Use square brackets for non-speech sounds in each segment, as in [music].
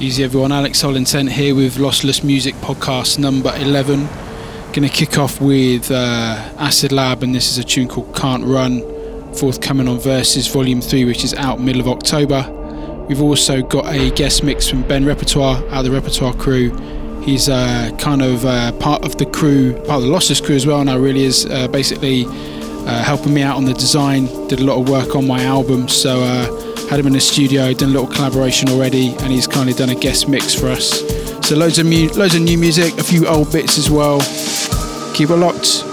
Easy everyone, Alex Holintent here with Lossless Music Podcast number 11. Gonna kick off with uh, Acid Lab, and this is a tune called Can't Run, forthcoming on Versus Volume 3, which is out middle of October. We've also got a guest mix from Ben Repertoire out of the Repertoire crew. He's uh, kind of uh, part of the crew, part of the Lossless crew as well, now really is uh, basically uh, helping me out on the design. Did a lot of work on my album, so uh, had him in the studio, done a little collaboration already, and he's kindly done a guest mix for us. So loads of mu- loads of new music, a few old bits as well. Keep it locked.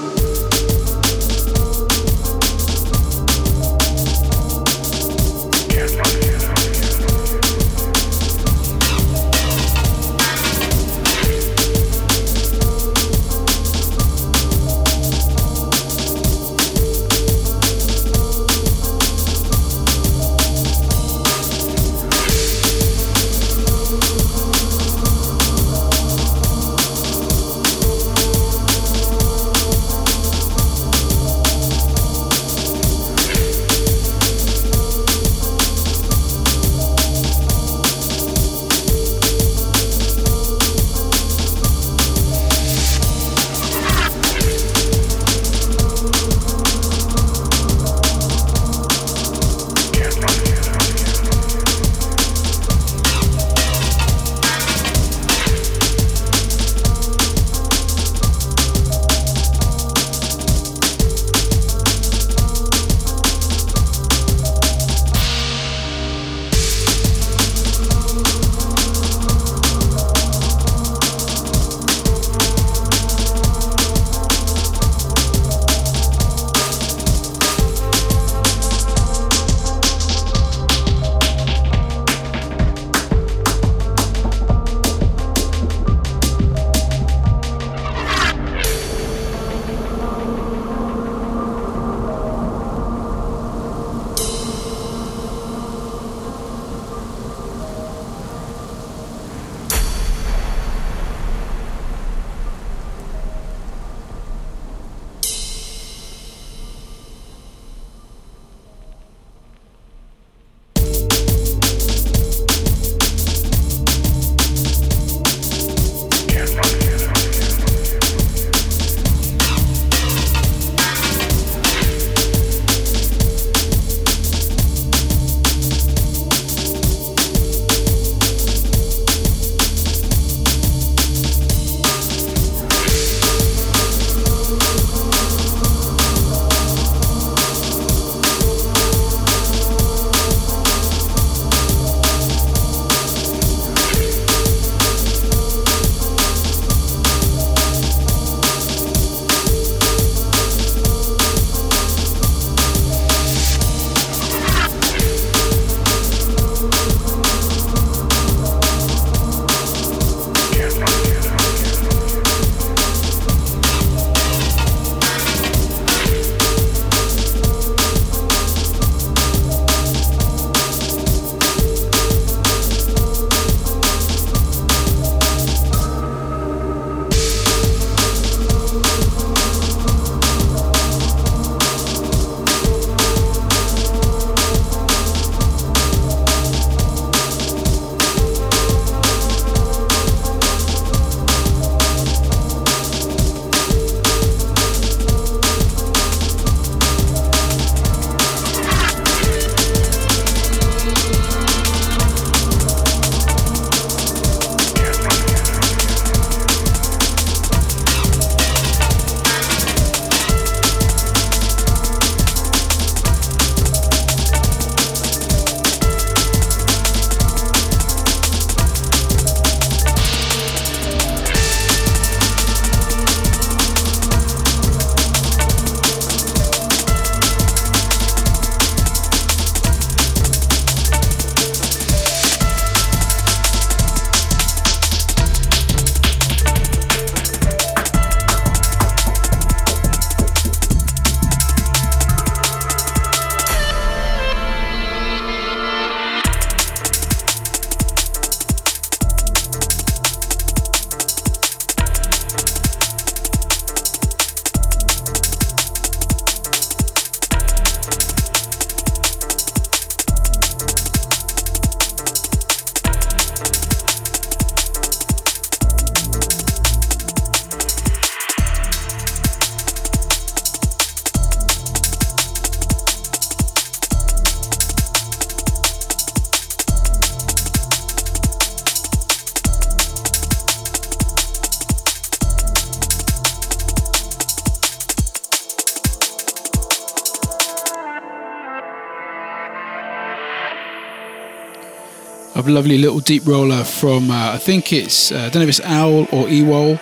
Lovely little deep roller from, uh, I think it's, uh, I don't know if it's Owl or Ewol.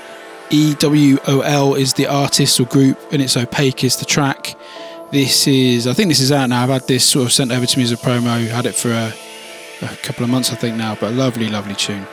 E W O L is the artist or group, and it's Opaque is the track. This is, I think this is out now. I've had this sort of sent over to me as a promo. Had it for a, a couple of months, I think now, but a lovely, lovely tune.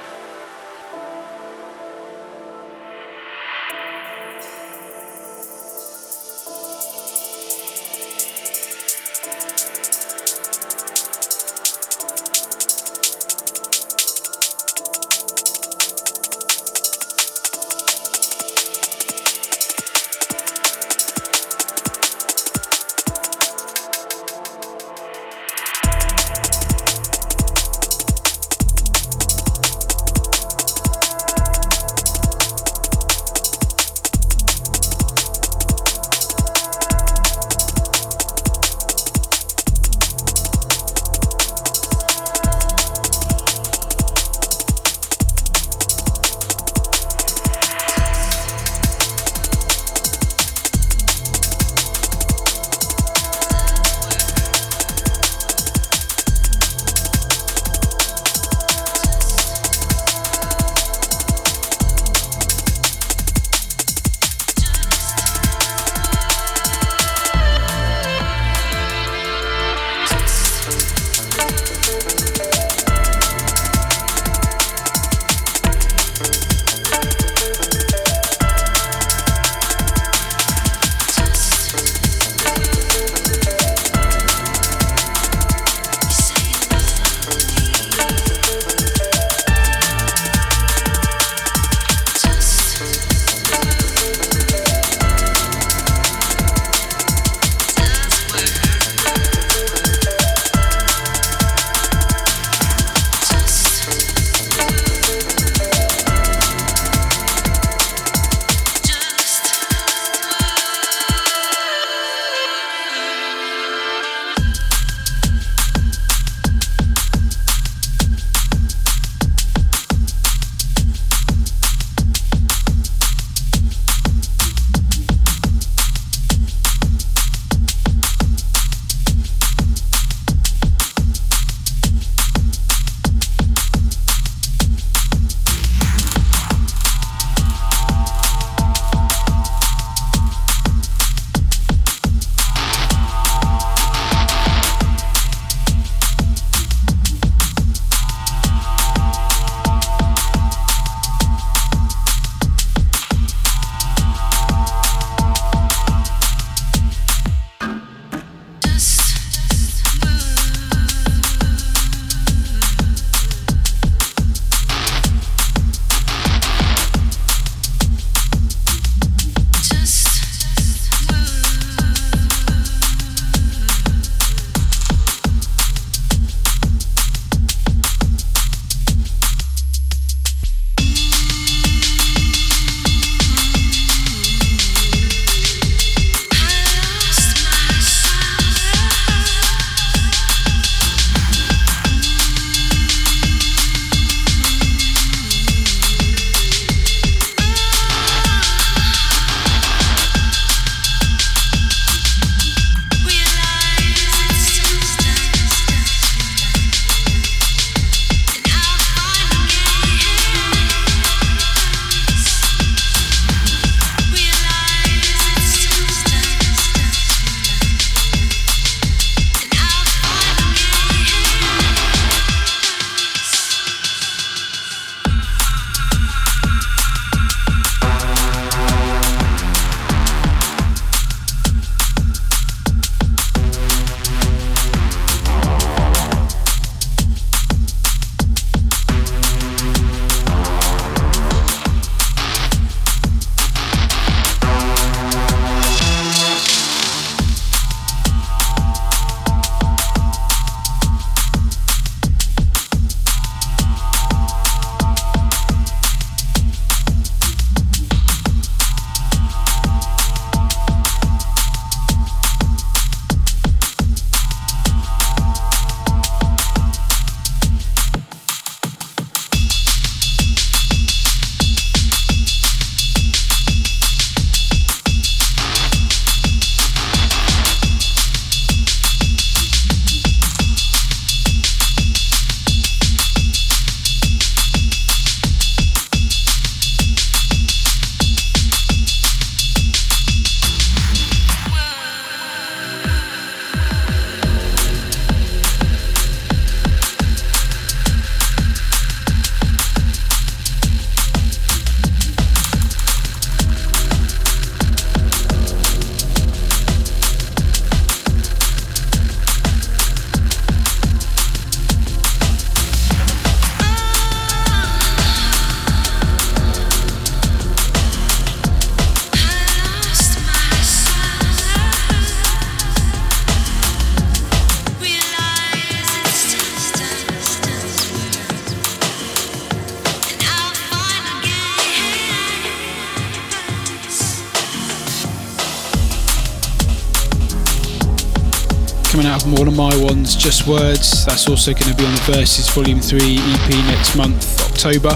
Just Words. That's also going to be on the Versus Volume 3 EP next month, October.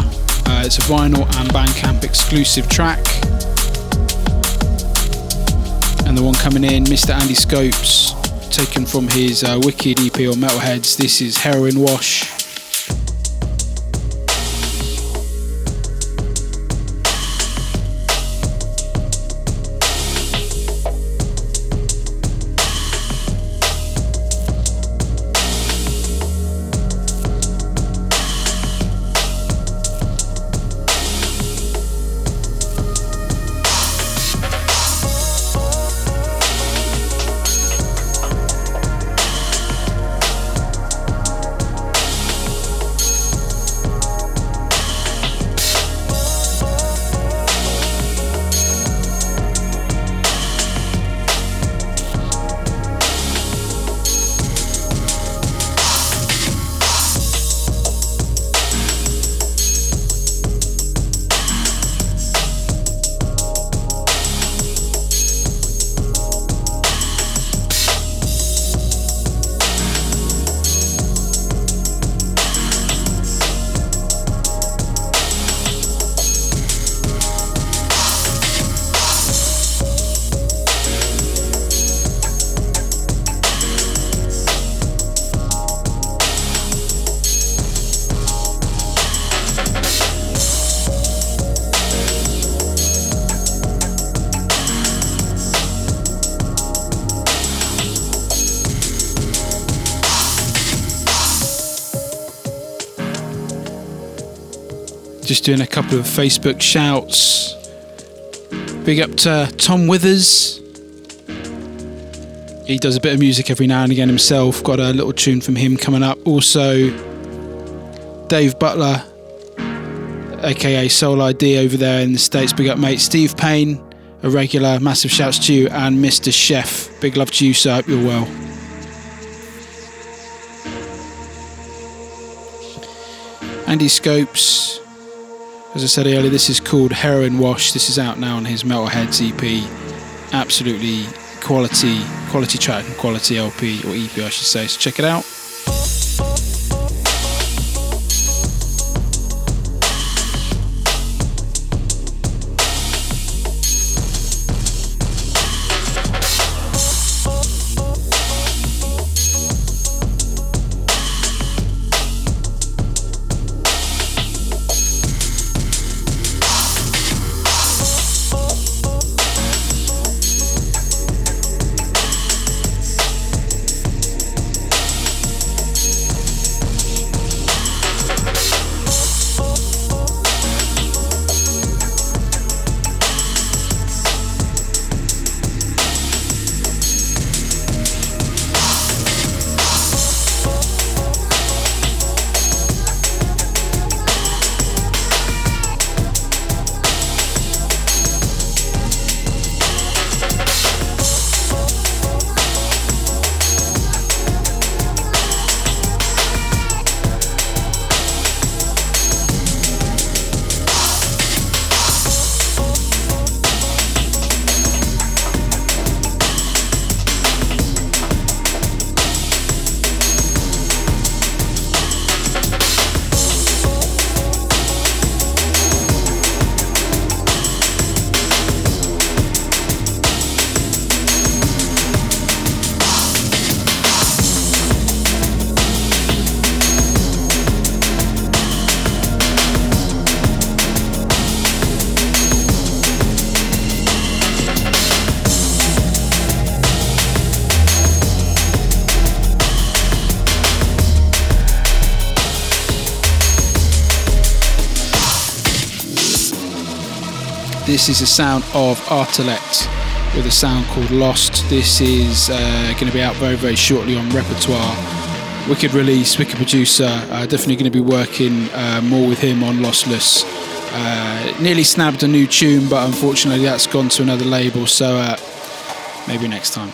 Uh, it's a vinyl and Bandcamp exclusive track. And the one coming in, Mr. Andy Skopes, taken from his uh, Wicked EP on Metalheadz. This is Heroin Wash. Doing a couple of Facebook shouts. Big up to Tom Withers. He does a bit of music every now and again himself. Got a little tune from him coming up. Also, Dave Butler, aka Soul ID over there in the States. Big up, mate. Steve Payne, a regular. Massive shouts to you. And Mr. Chef. Big love to you, sir. Hope you're well. Andy Skopes, as I said earlier, this is called Heroin Wash. This is out now on his Metalheadz EP. Absolutely quality, quality track, and quality LP or EP, I should say. So check it out. This is the sound of Artelect with a sound called Lost. This is uh, going to be out very, very shortly on Repertoire. Wicked release, wicked producer. Uh, definitely going to be working uh, more with him on Lossless. Uh, nearly snapped a new tune, but unfortunately that's gone to another label, so uh, maybe next time.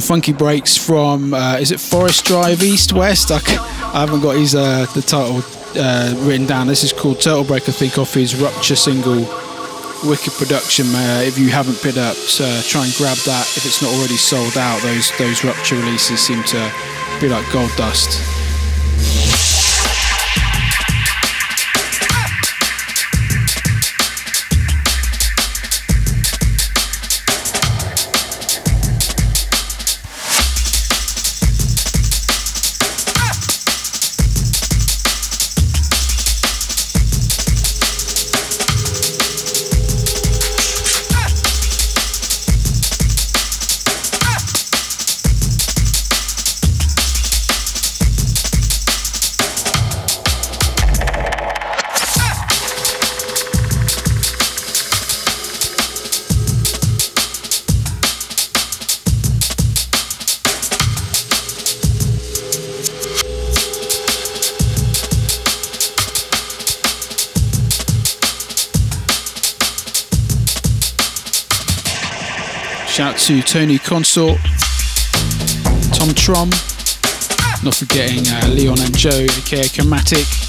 Some funky breaks from uh, is it Forest Drive East West? I, haven't got his uh, the title uh, written down. This is called Turtle Break, I think, off his Rupture single. Wicked production. Uh, if you haven't picked up, uh, try and grab that. If it's not already sold out, those those Rupture releases seem to be like gold dust. To Tony Consort, Tom Trom, not forgetting uh, Leon and Joe, aka Chromatic.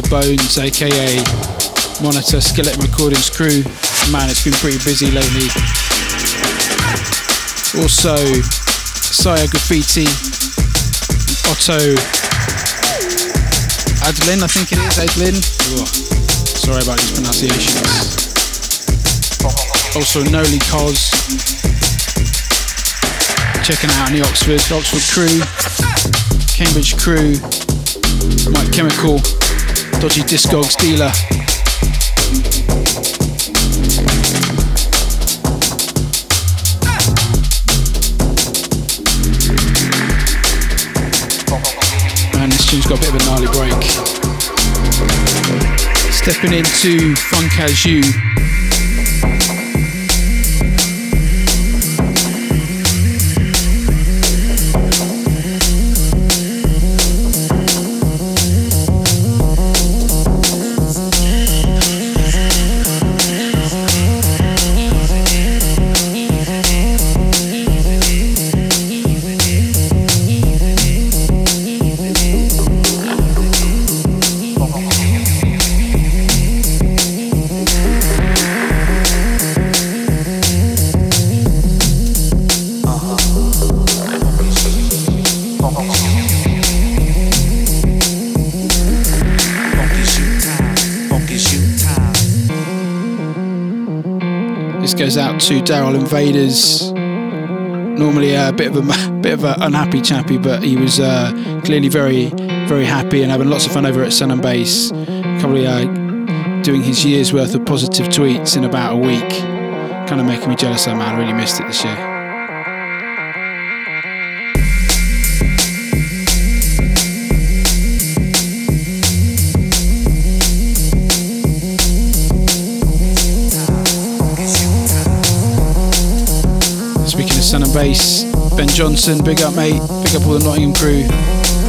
Mr. Bones, aka Monitor Skeleton Recordings crew. Man, it's been pretty busy lately. Also, Saya Graffiti, Otto Adlin, I think it is, Adlin. Oh, sorry about these pronunciations. Also, Noli Cos, checking out the Oxford, Oxford crew, Cambridge crew, Mike Chemical, Dodgy Discogs dealer. Man, this tune's got a bit of a gnarly break. Stepping into Funk As You. Goes out to Daryl Invaders. Normally a bit of a [laughs] bit of an unhappy chappy, but he was uh, clearly very, very happy and having lots of fun over at Sun and Bass. Probably uh, doing his year's worth of positive tweets in about a week. Kind of making me jealous, that man. I really missed it this year. Bass. Ben Johnson, big up, mate. Big up all the Nottingham crew.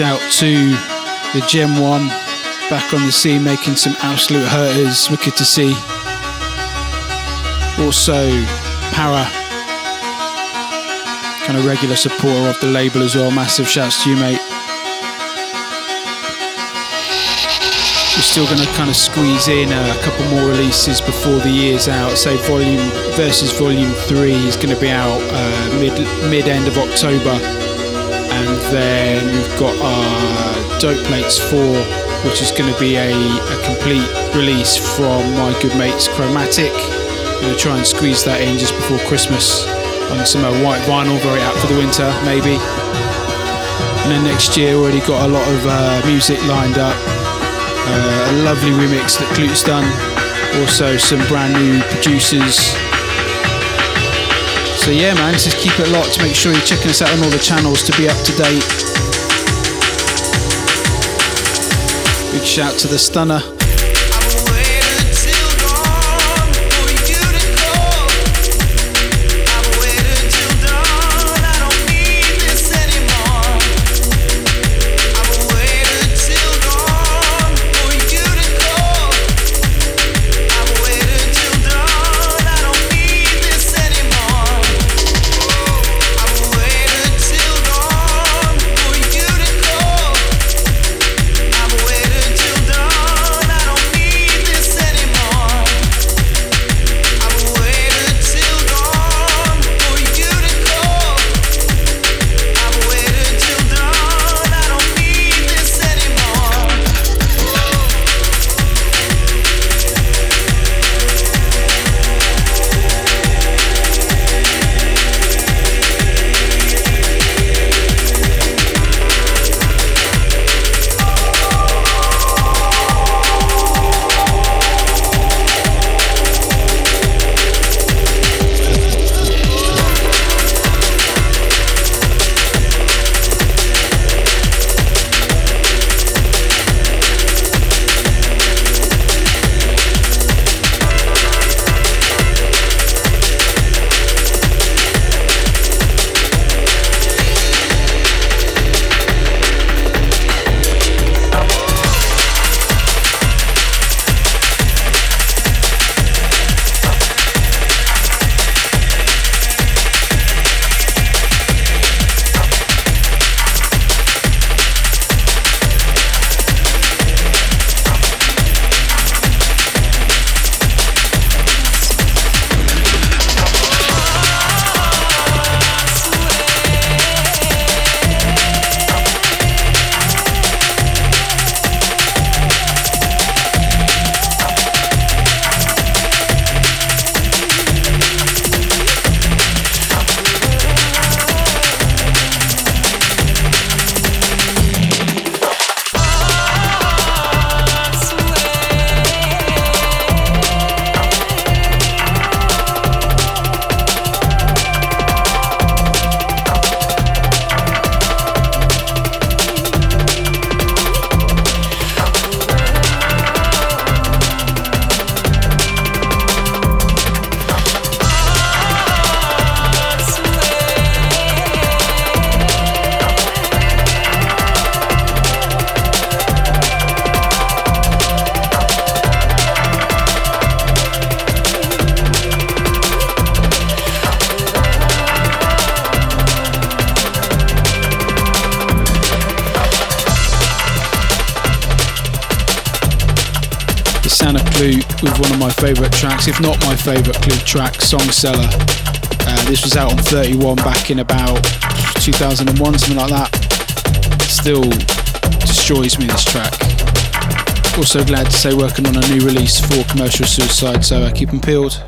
Shout to the Gem 1 back on the scene making some absolute hurters. Wicked to see. Also, Para, kind of regular supporter of the label as well. Massive shouts to you, mate. We're still going to kind of squeeze in a couple more releases before the year's out. Say Volume versus Volume 3 is going to be out uh, mid mid end of October then we've got our Dope Mates 4, which is going to be a, a complete release from my good mates Chromatic. I'm going to try and squeeze that in just before Christmas on some uh, white vinyl, very out for the winter, maybe. And then next year, already got a lot of uh, music lined up. Uh, a lovely remix that Clute's done. Also, some brand new producers so yeah, man, just keep it locked. Make sure you're checking us out on all the channels to be up to date. Big shout to the Stunner. Tracks, if not my favourite Klute track, Song Seller. Uh, this was out on 31 back in about 2001, something like that. Still destroys me, this track. Also glad to say working on a new release for Commercial Suicide, so uh, keep them peeled.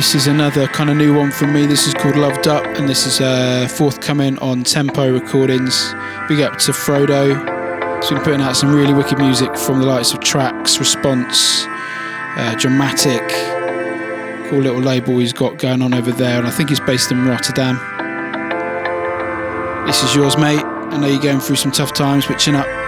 This is another kind of new one from me. This is called Loved Up, and this is uh, forthcoming on Tempo Recordings. Big up to Frodo. He's been putting out some really wicked music from the likes of Tracks, Response, uh, Dramatic. Cool little label he's got going on over there, and I think he's based in Rotterdam. This is yours, mate. I know you're going through some tough times, but chin up.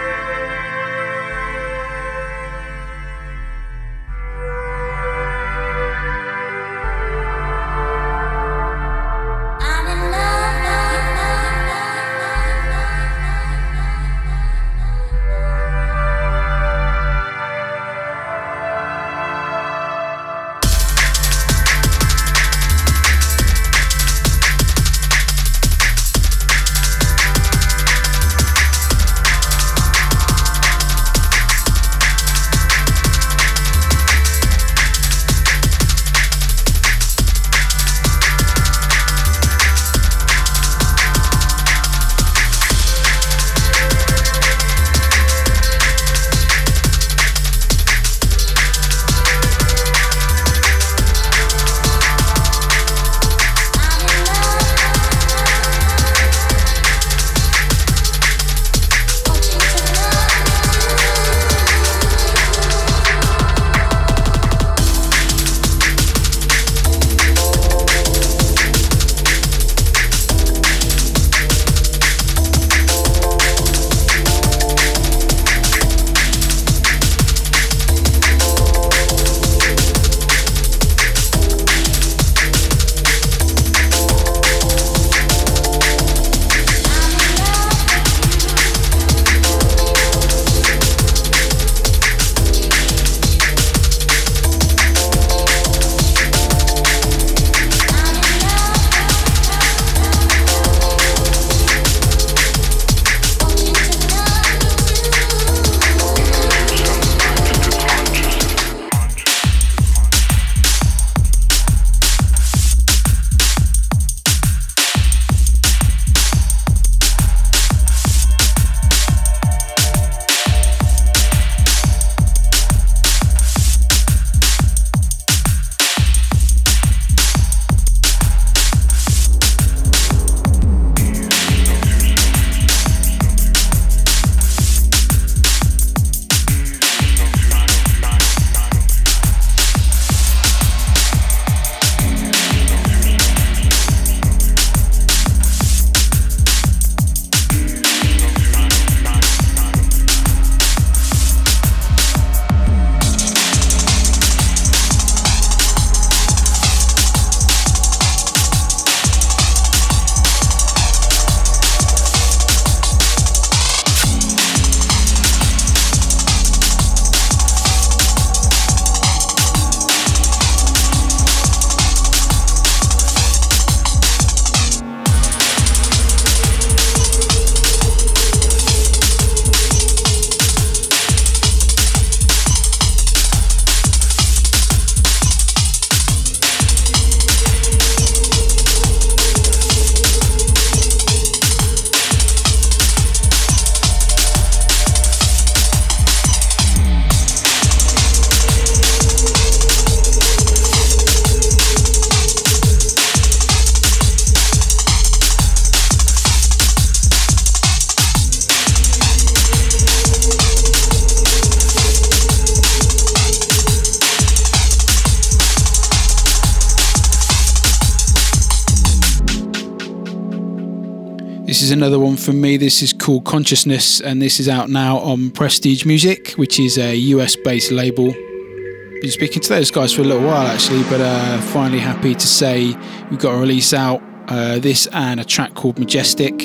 From me. This is called Consciousness, and this is out now on Prestige Music, which is a US based label. Been speaking to those guys for a little while actually, but uh, finally happy to say we've got a release out. Uh, this and a track called Majestic.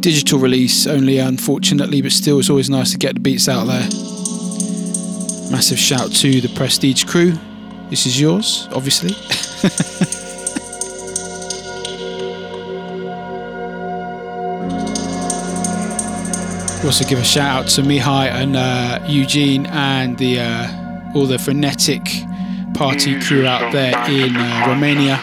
Digital release only, unfortunately, but still, it's always nice to get the beats out there. Massive shout to the Prestige crew. This is yours, obviously. Also give a shout out to Mihai and uh, Eugene and the uh, all the frenetic party crew out there in uh, Romania.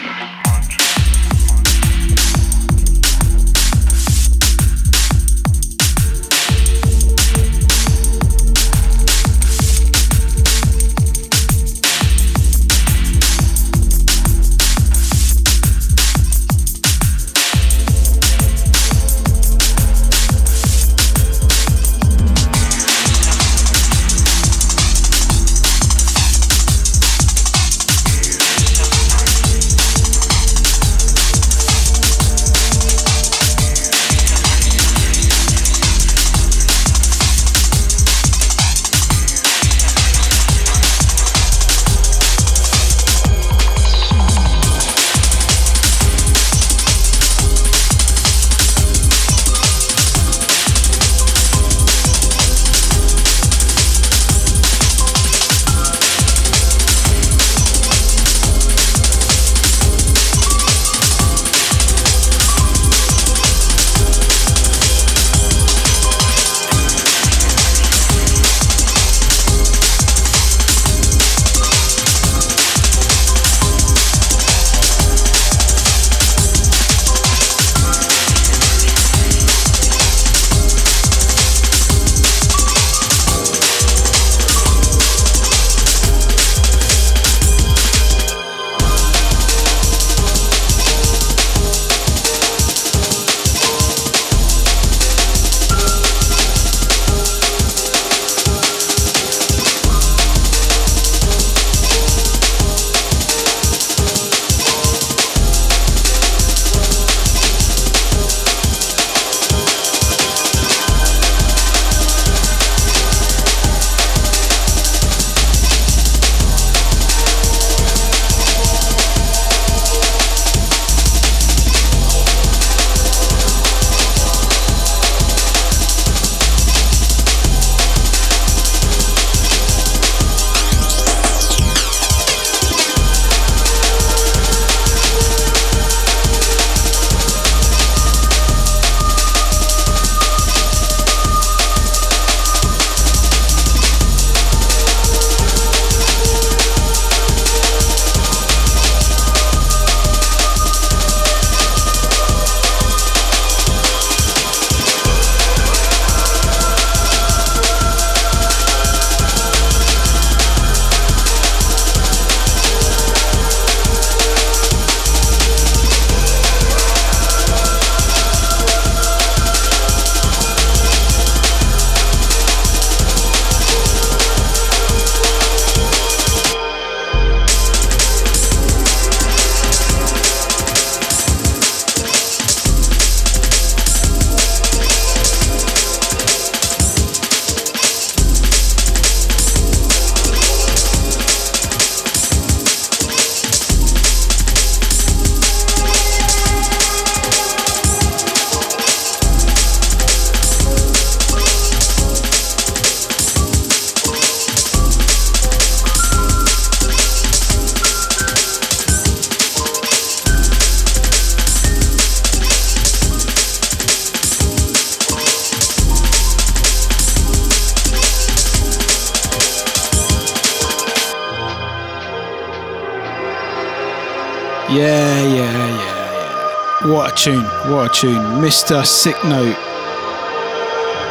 Tune. What a tune. Mr. Sick Note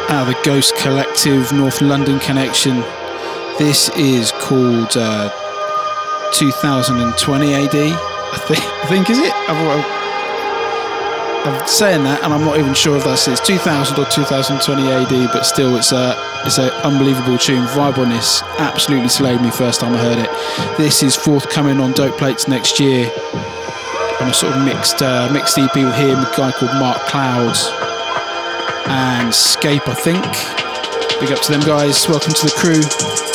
out of the Ghost Collective North London Connection. This is called uh, 2020 AD. I think, I think is it? I'm, I'm, saying that, and I'm not even sure if that's it. 2000 or 2020 AD, but still, it's a it's an unbelievable tune. Vibe on this absolutely slayed me first time I heard it. This is forthcoming on Dope Plates next year on a sort of mixed uh, mixed EP with him, a guy called Mark Clouds and Scape, I think. Big up to them guys. Welcome to the crew.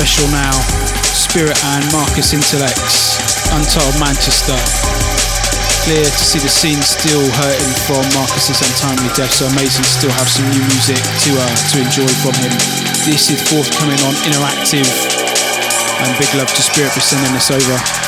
Special now. Spirit and Marcus Intalex, Untitled Manchester. Clear to see the scene still hurting from Marcus's untimely death, so amazing to still have some new music to uh, to enjoy from him. This is forthcoming on Inperspective, and big love to Spirit for sending this over.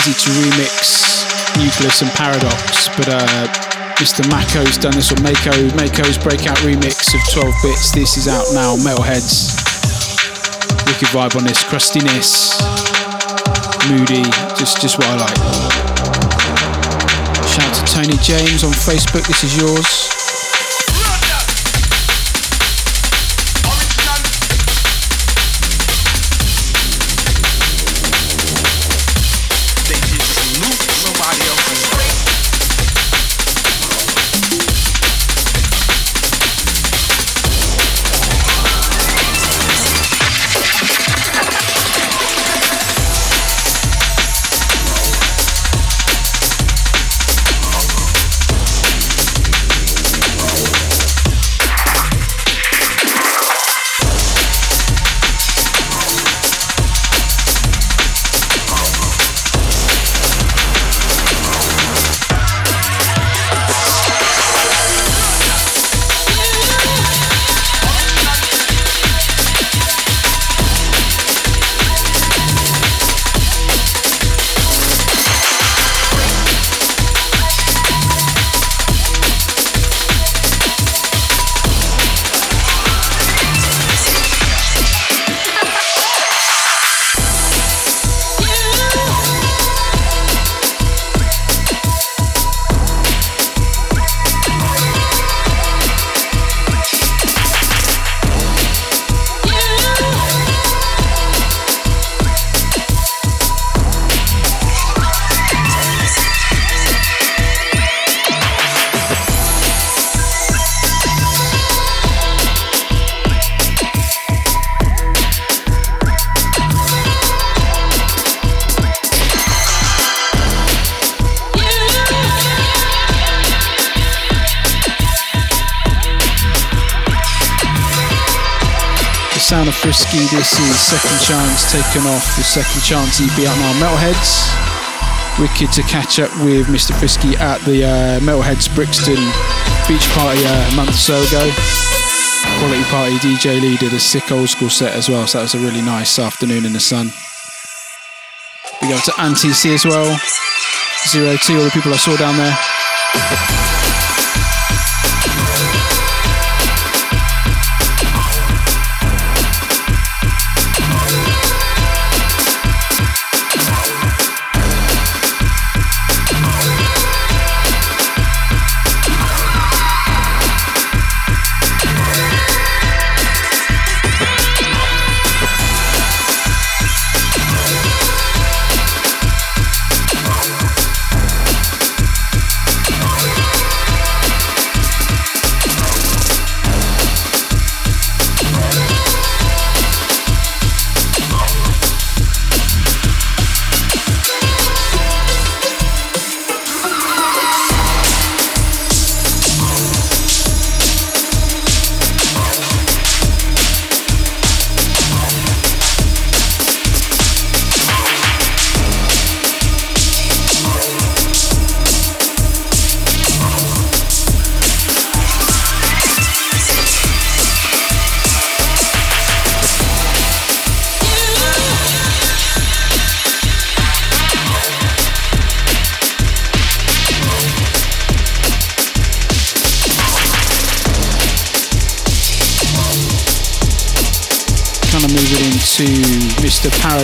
Easy to remix Nucleus and Paradox, but uh, Mr. Mako's done this, or Mako, Mako's breakout remix of 12 bits. This is out now, Metalheadz. Wicked vibe on this, crustiness, moody, just just what I like. Shout out to Tony James on Facebook. This is yours. Second Chance taken off the Second Chance EP out now. Metalheadz. Wicked to catch up with Mr. Frisky at the uh, Metalheadz Brixton beach party uh, a month or so ago. Quality party DJ Lee did a sick old school set as well, so that was a really nice afternoon in the sun. We go to Anti C as well. Zero T, all the people I saw down there.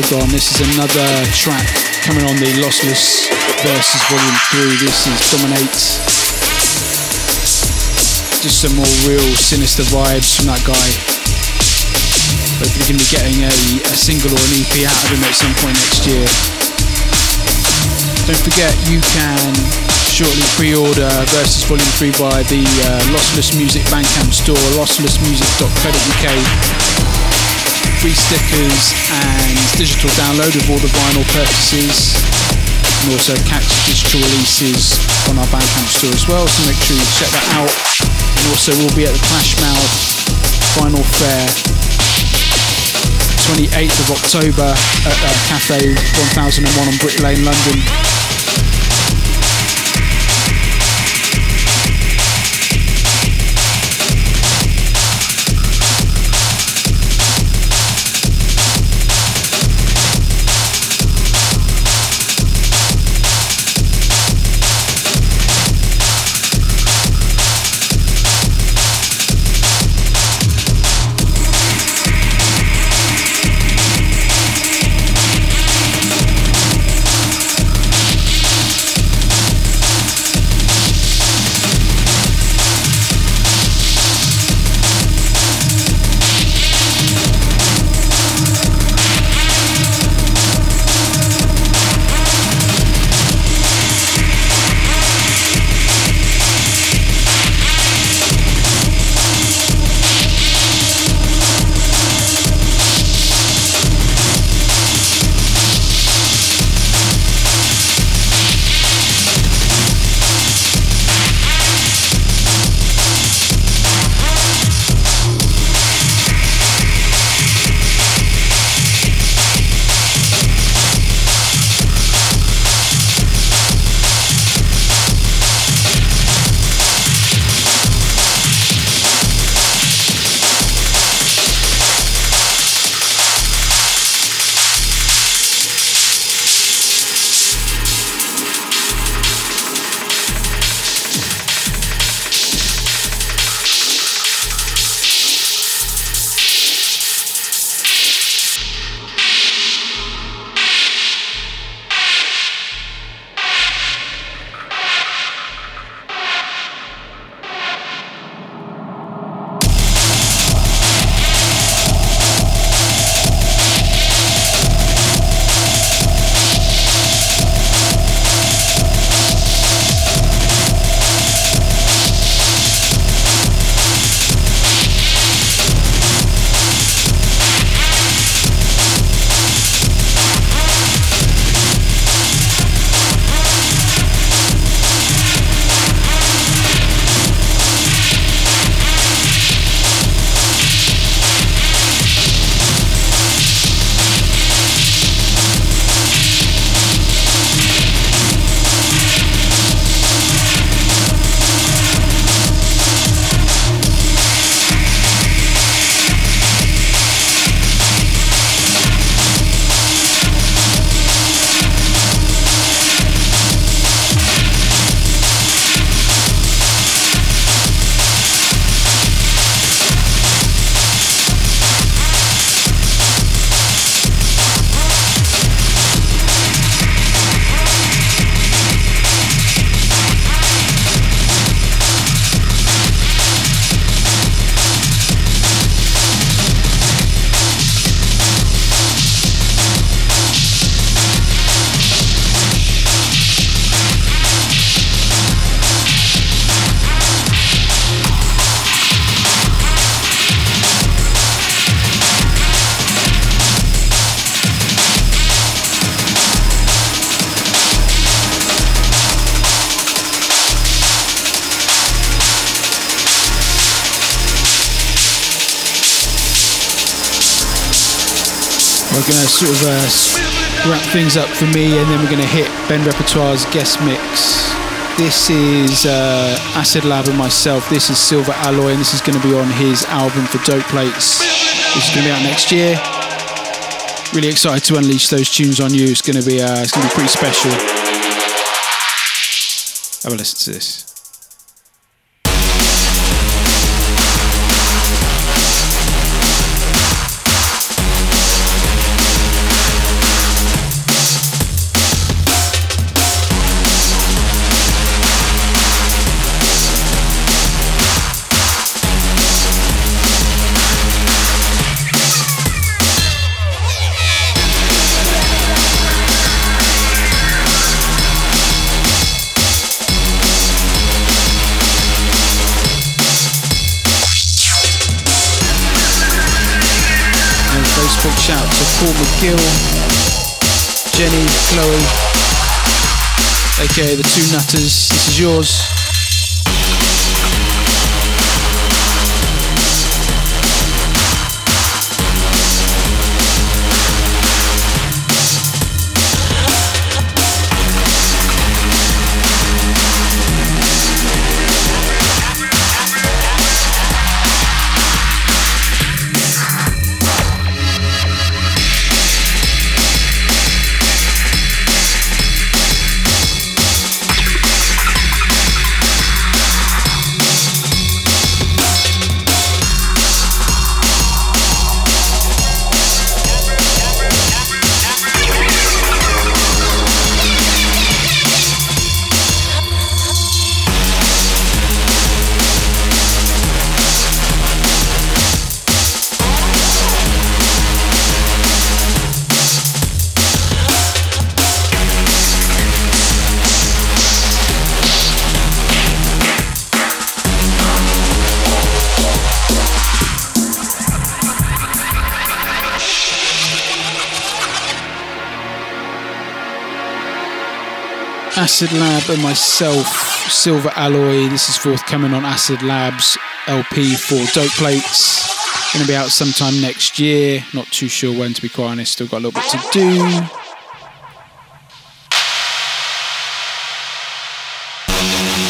This is another track coming on the Lossless Versus Volume 3. This is Dominate. Just some more real sinister vibes from that guy. Hopefully going to be getting a, a single or an EP out of him at some point next year. Don't forget you can shortly pre-order Versus Volume 3 by the uh, Lossless Music Bandcamp store, losslessmusic.co.uk. Free stickers and digital download of all the vinyl purchases. And also catch digital releases on our Bandcamp store as well, so make sure you check that out. And also we'll be at the Clashmouth Vinyl Fair 28th of October at uh, Cafe 1001 on Brick Lane, London. Up for me, and then we're going to hit Ben Repertoire's guest mix. This is uh, Acid Lab and myself. This is Silver Alloy, and this is going to be on his album for Dope Plates. This is going to be out next year. Really excited to unleash those tunes on you. It's going to be uh, it's going to be pretty special. Have a listen to this. Paul McGill, Jenny, Chloe, aka the two nutters. This is yours. Acid Lab and myself, Silver Alloy. This is forthcoming on Acid Labs LP for Dope Plates. Going to be out sometime next year. Not too sure when, to be quite honest. Still got a little bit to do.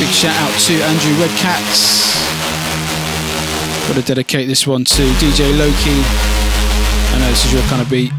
Big shout out to Andrew Redcats. Got to dedicate this one to DJ Loki. I know this is your kind of beat.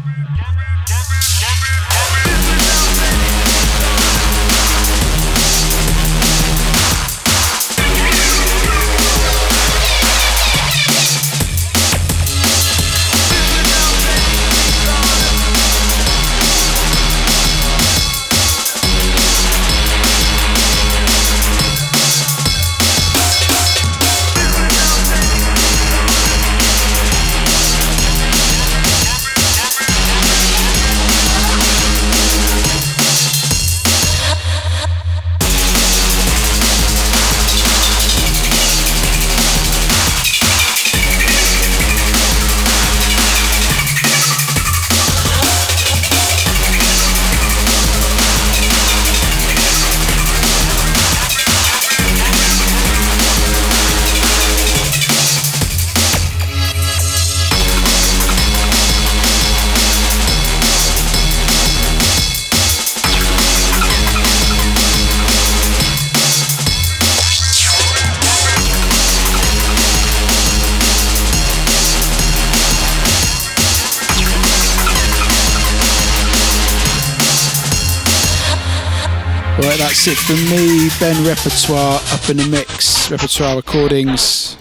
That's it from me, Ben Repertoire, up in the mix, Repertoire Recordings.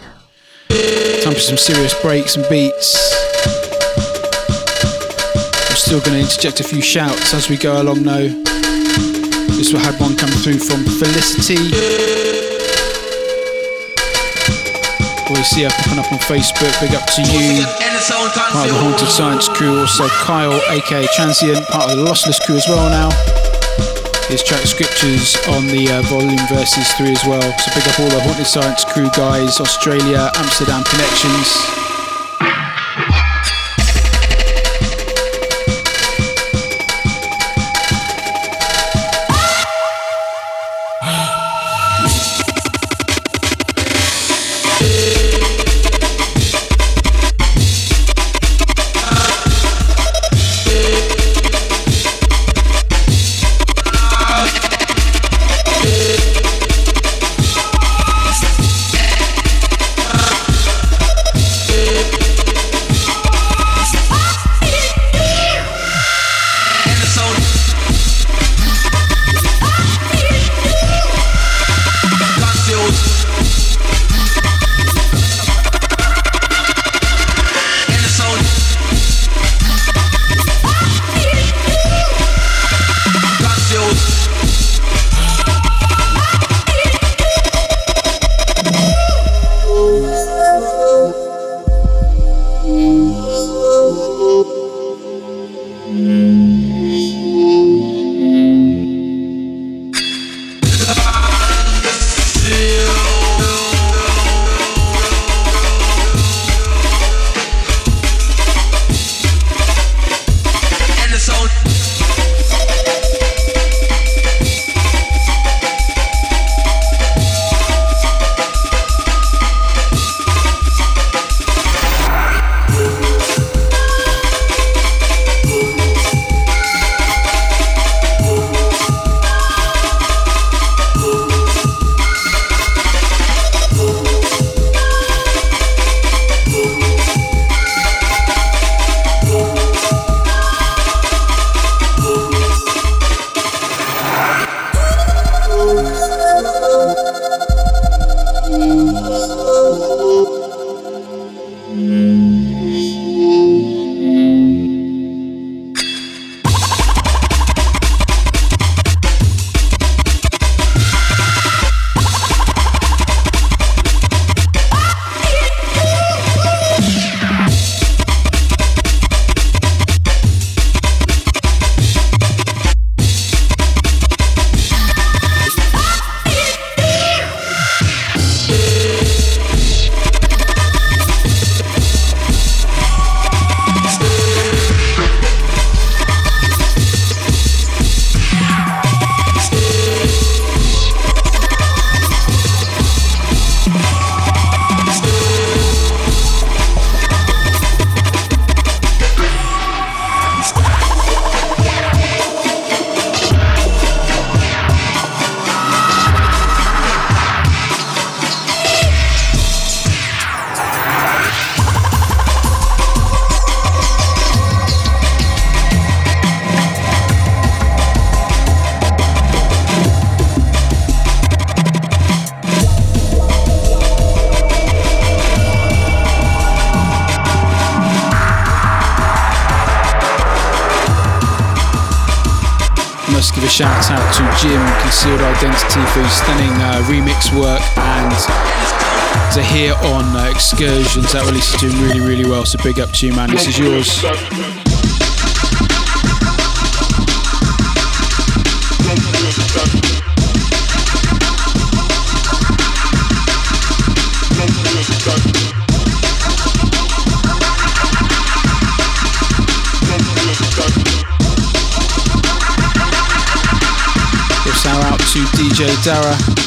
Time for some serious breaks and beats. I'm still going to interject a few shouts as we go along though. This will have one come through from Felicity. We see her popping up on Facebook. Big up to you. Part of the Haunted Science crew. Also Kyle, aka Transient, part of the Lossless crew as well now. His track scriptures on the uh, volume Versus 3 as well. So pick up all the Haunted Science crew guys, Australia, Amsterdam connections. Shout out to Jim Concealed Identity for his stunning uh, remix work and to hear on uh, Excursions. That release is doing really, really well. So big up to you, man. This is yours. DJ Dara.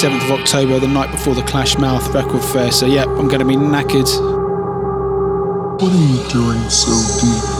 7th of October, the night before the Clash Mouth record fair. So, yeah, I'm going to be knackered. What are you doing so deep?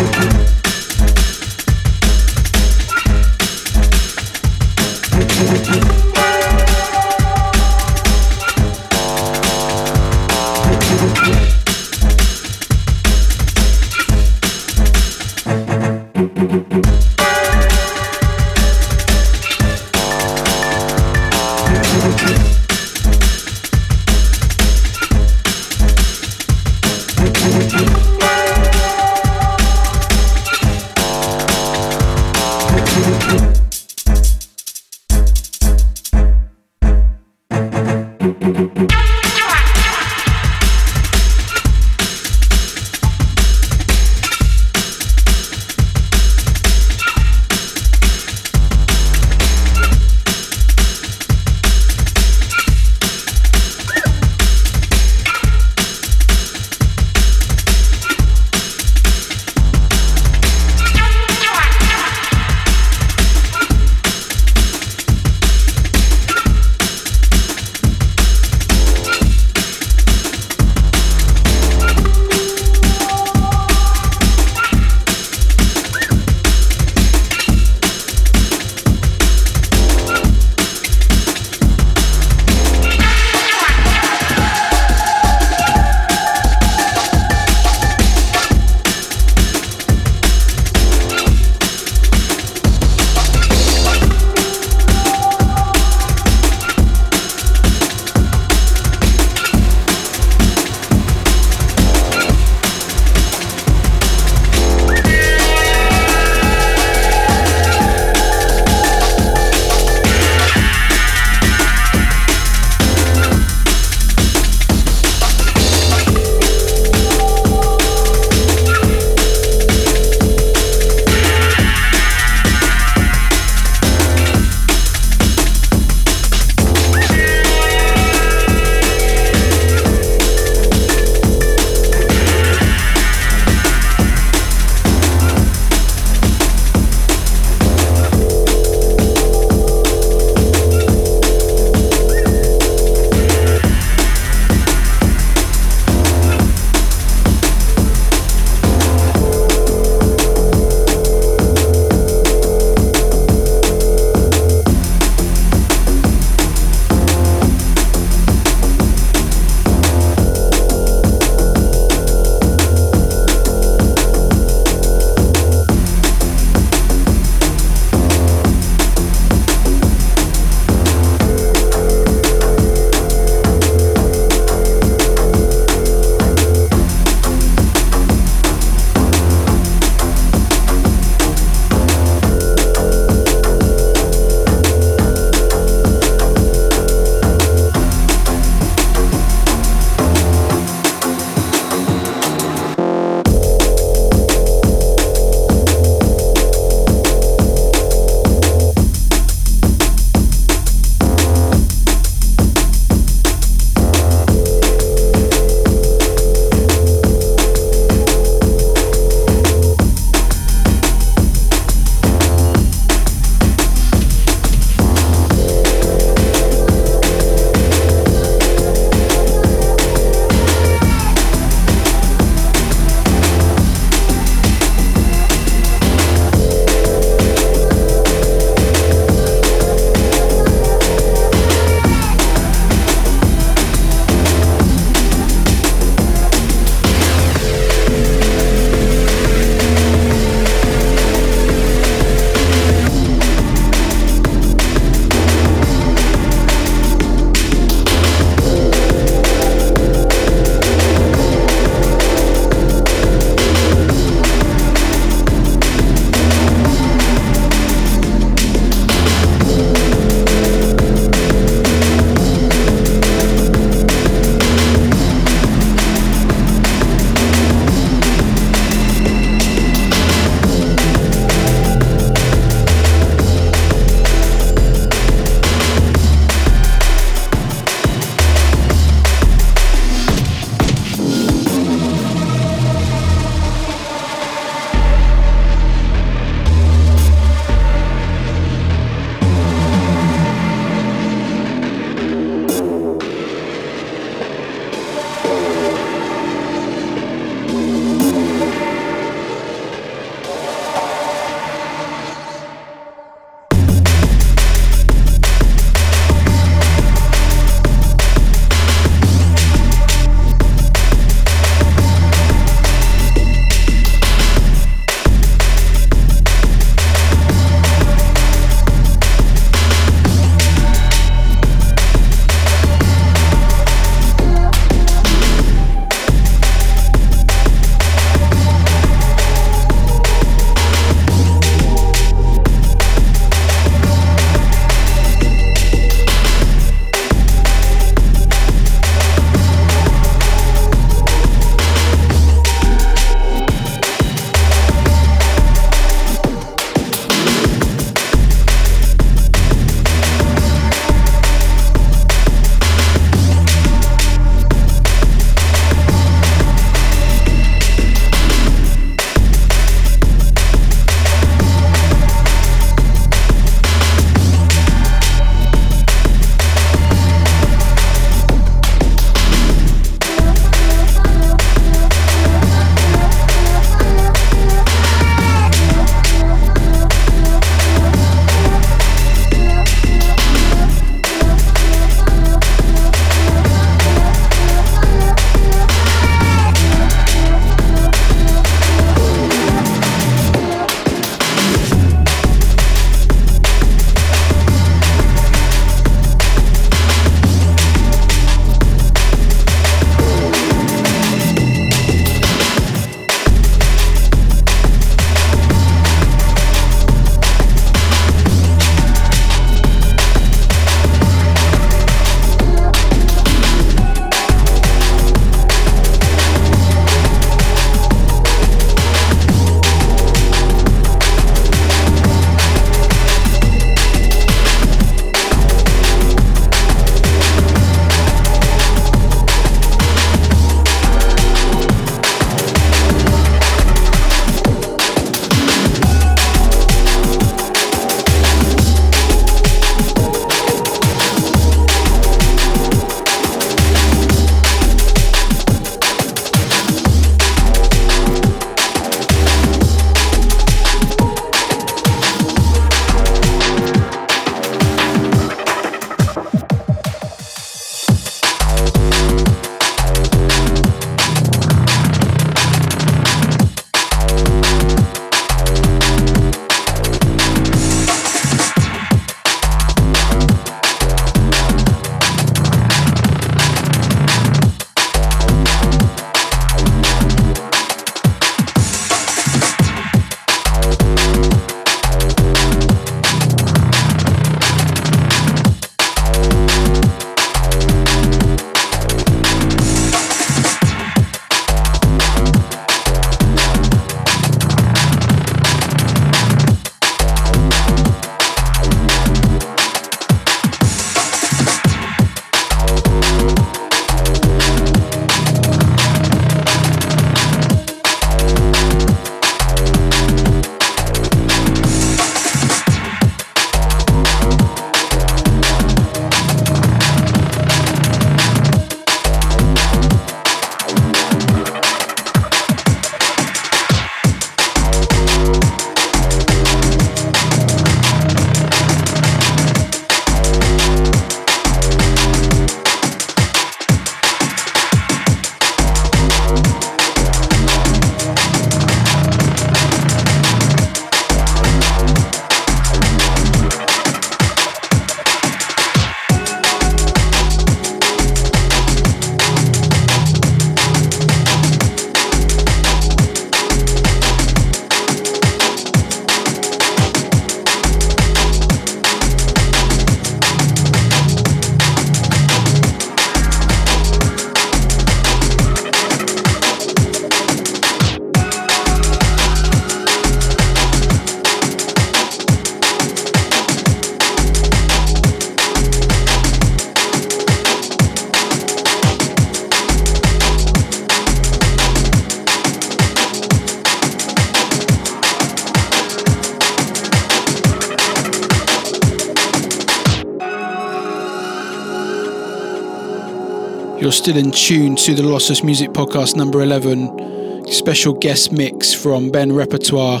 still in tune to the Lossless Music Podcast number 11. Special guest mix from Ben Repertoire.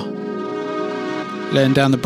Laying down the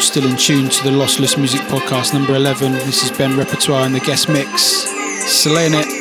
brakes. still in tune to the Lossless Music Podcast number 11. This is Ben Repertoire in the guest mix. Slaying it.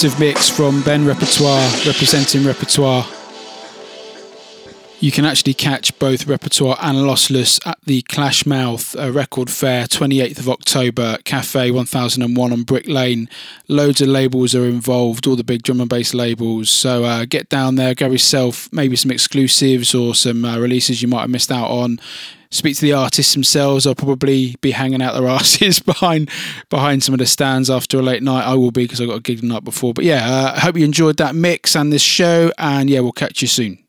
Massive mix from Ben Repertoire, representing Repertoire. You can actually catch both Repertoire and Lossless at the Clashmouth uh, Record Fair, 28th of October, Cafe 1001 on Brick Lane. Loads of labels are involved, all the big drum and bass labels. So uh, get down there, grab yourself maybe some exclusives or some uh, releases you might have missed out on speak to the artists themselves. I'll probably be hanging out their [laughs] asses behind behind some of the stands after a late night. I will be because I got a gig the night before. But yeah, uh, I hope you enjoyed that mix and this show. And yeah, we'll catch you soon.